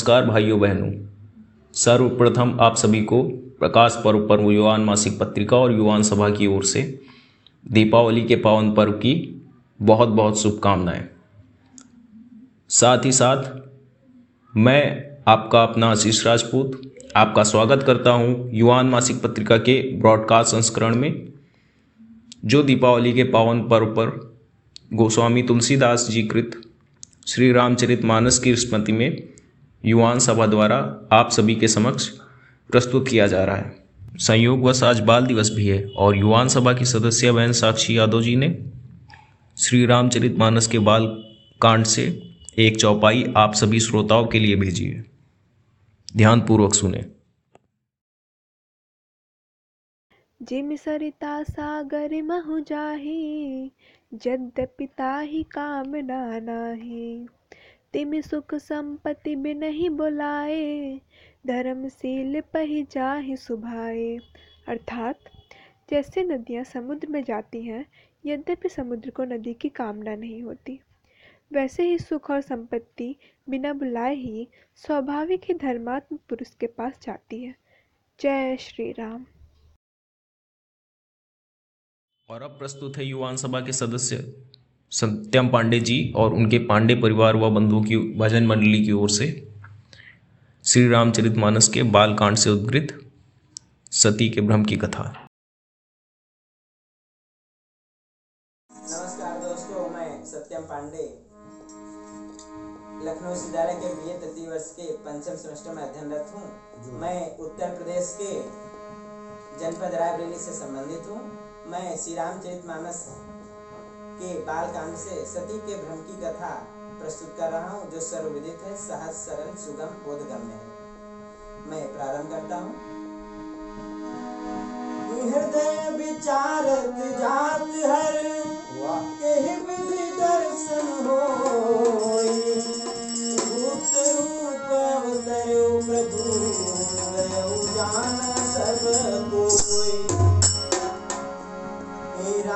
नमस्कार भाइयों, बहनों। सर्वप्रथम आप सभी को प्रकाश पर्व पर युवान मासिक पत्रिका और युवान सभा की ओर से दीपावली के पावन पर्व की बहुत बहुत शुभकामनाएँ। साथ ही साथ, मैं आपका अपना आशीष राजपूत, आपका स्वागत करता हूँ युवान मासिक पत्रिका के ब्रॉडकास्ट संस्करण में, जो दीपावली के पावन पर्व पर गोस्वामी तुलसीदास जी कृत श्री रामचरित मानस की स्मृति में युवान सभा द्वारा आप सभी के समक्ष प्रस्तुत किया जा रहा है। संयोगवश आज बाल दिवस भी है और युवान सभा की सदस्य बहन साक्षी यादव जी ने श्री रामचरित मानस के बाल कांड से एक चौपाई आप सभी श्रोताओं के लिए भेजी है। ध्यानपूर्वक सुने। जिम सरिता सागर महु जाही जद्यपि ताहि कामना नाही। तिम सुख संपत्ति बिनहि बुलाए। धर्मशील पही जाहि सुभाए। अर्थात, जैसे नदियाँ समुद्र में जाती हैं, यद्यपि समुद्र को नदी की कामना नहीं होती। वैसे ही सुख और संपत्ति बिना बुलाए ही स्वाभाविक ही धर्मात्म पुरुष के पास जाती है। जय श्री राम और अब प्रस्तुत है युवान सभा के सदस्य। सत्यम पांडे जी और उनके पांडे परिवार व बंधुओं की भजन मंडली की ओर से श्री रामचरित मानस के बालकांड से उद्गृत सती के भ्रम की कथा। नमस्कार दोस्तों, मैं सत्यम पांडे। लखनऊ विश्वविद्यालय के बी तृतीय वर्ष के पंचम सेमेस्टर में अध्ययनरत हूँ। मैं उत्तर प्रदेश के जनपद रायबरेली से संबंधित हूँ। मैं श्री रामचरित मानस के बाल कांड से सती के भ्रम की कथा प्रस्तुत कर रहा हूँ, जो सर्वविदित है, सहज, सरल, सुगम, बोधगम्य है। मैं प्रारंभ करता हूँ। हृदय विचारत जात हर विधि दर्शन भूत रूप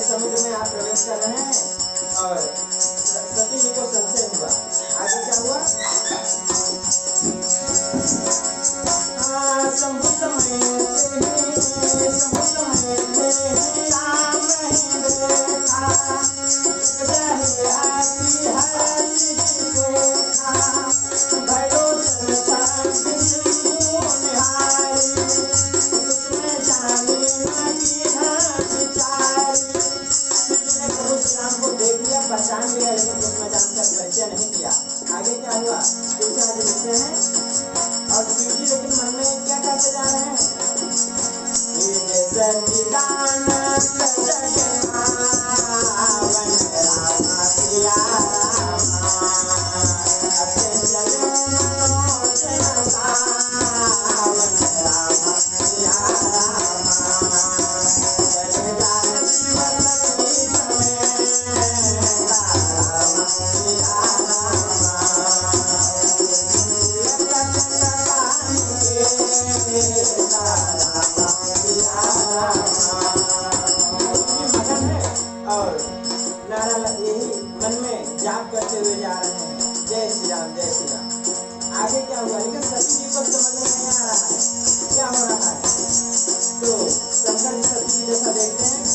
समुद्र में आप प्रवेश कर रहे हैं और ये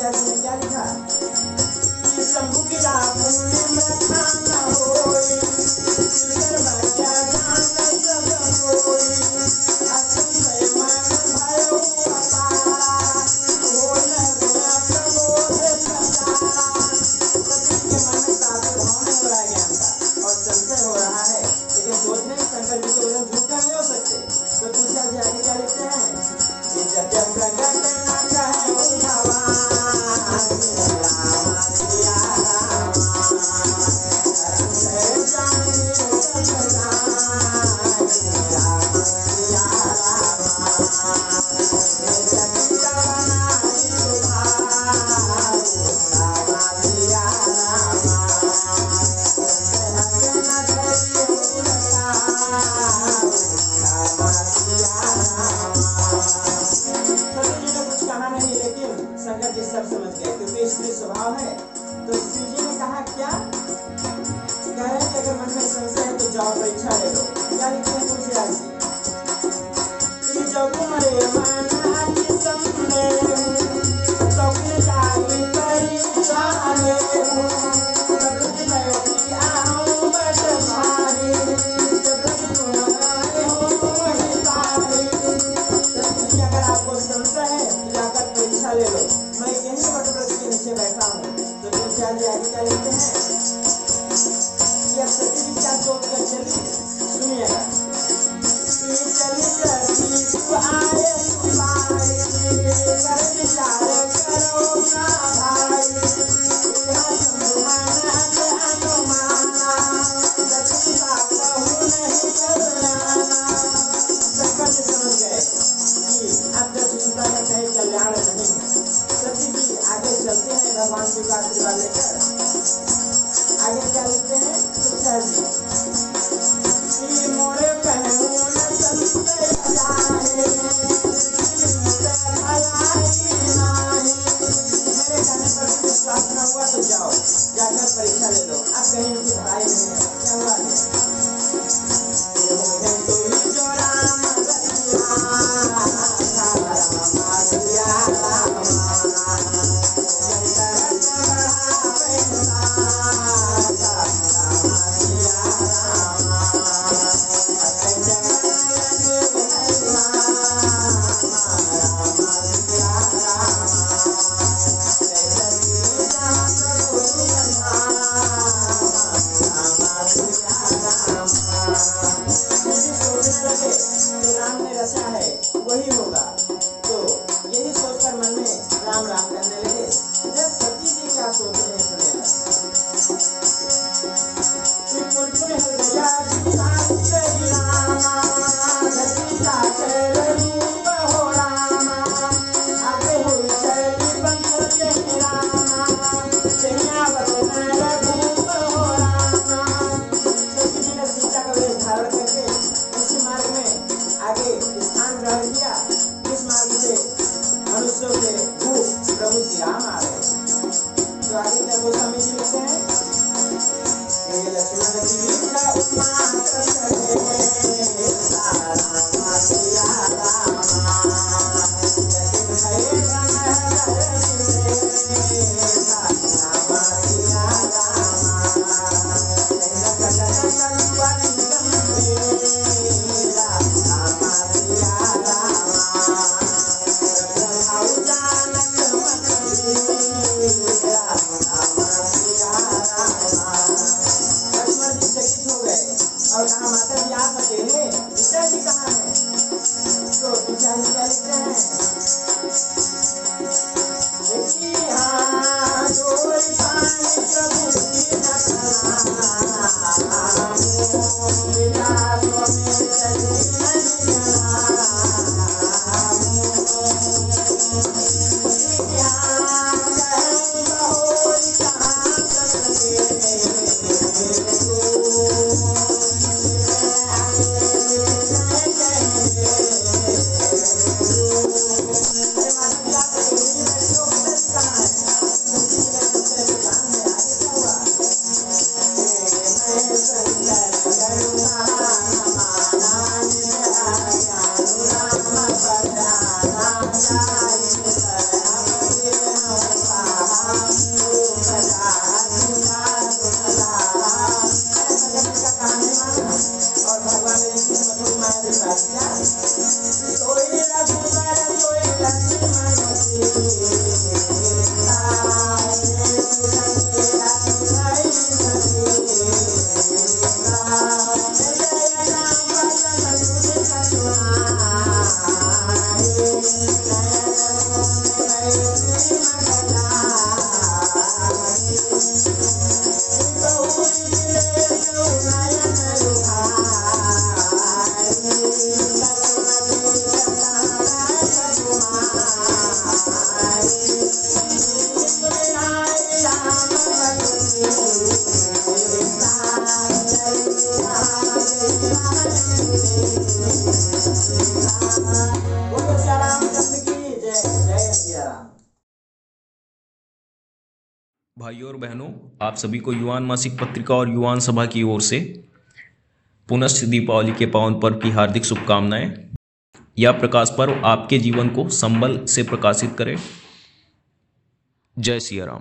Obrigado, obrigado. জানি তুমি বুঝে আসবে তুমি যখন Carlos Feliz Aledo. 哎呀 भाइयों और बहनों, आप सभी को युवान मासिक पत्रिका और युवान सभा की ओर से पुनश्च दीपावली के पावन पर्व की हार्दिक शुभकामनाएँ। यह प्रकाश पर्व आपके जीवन को संबल से प्रकाशित करें। जय सिया राम।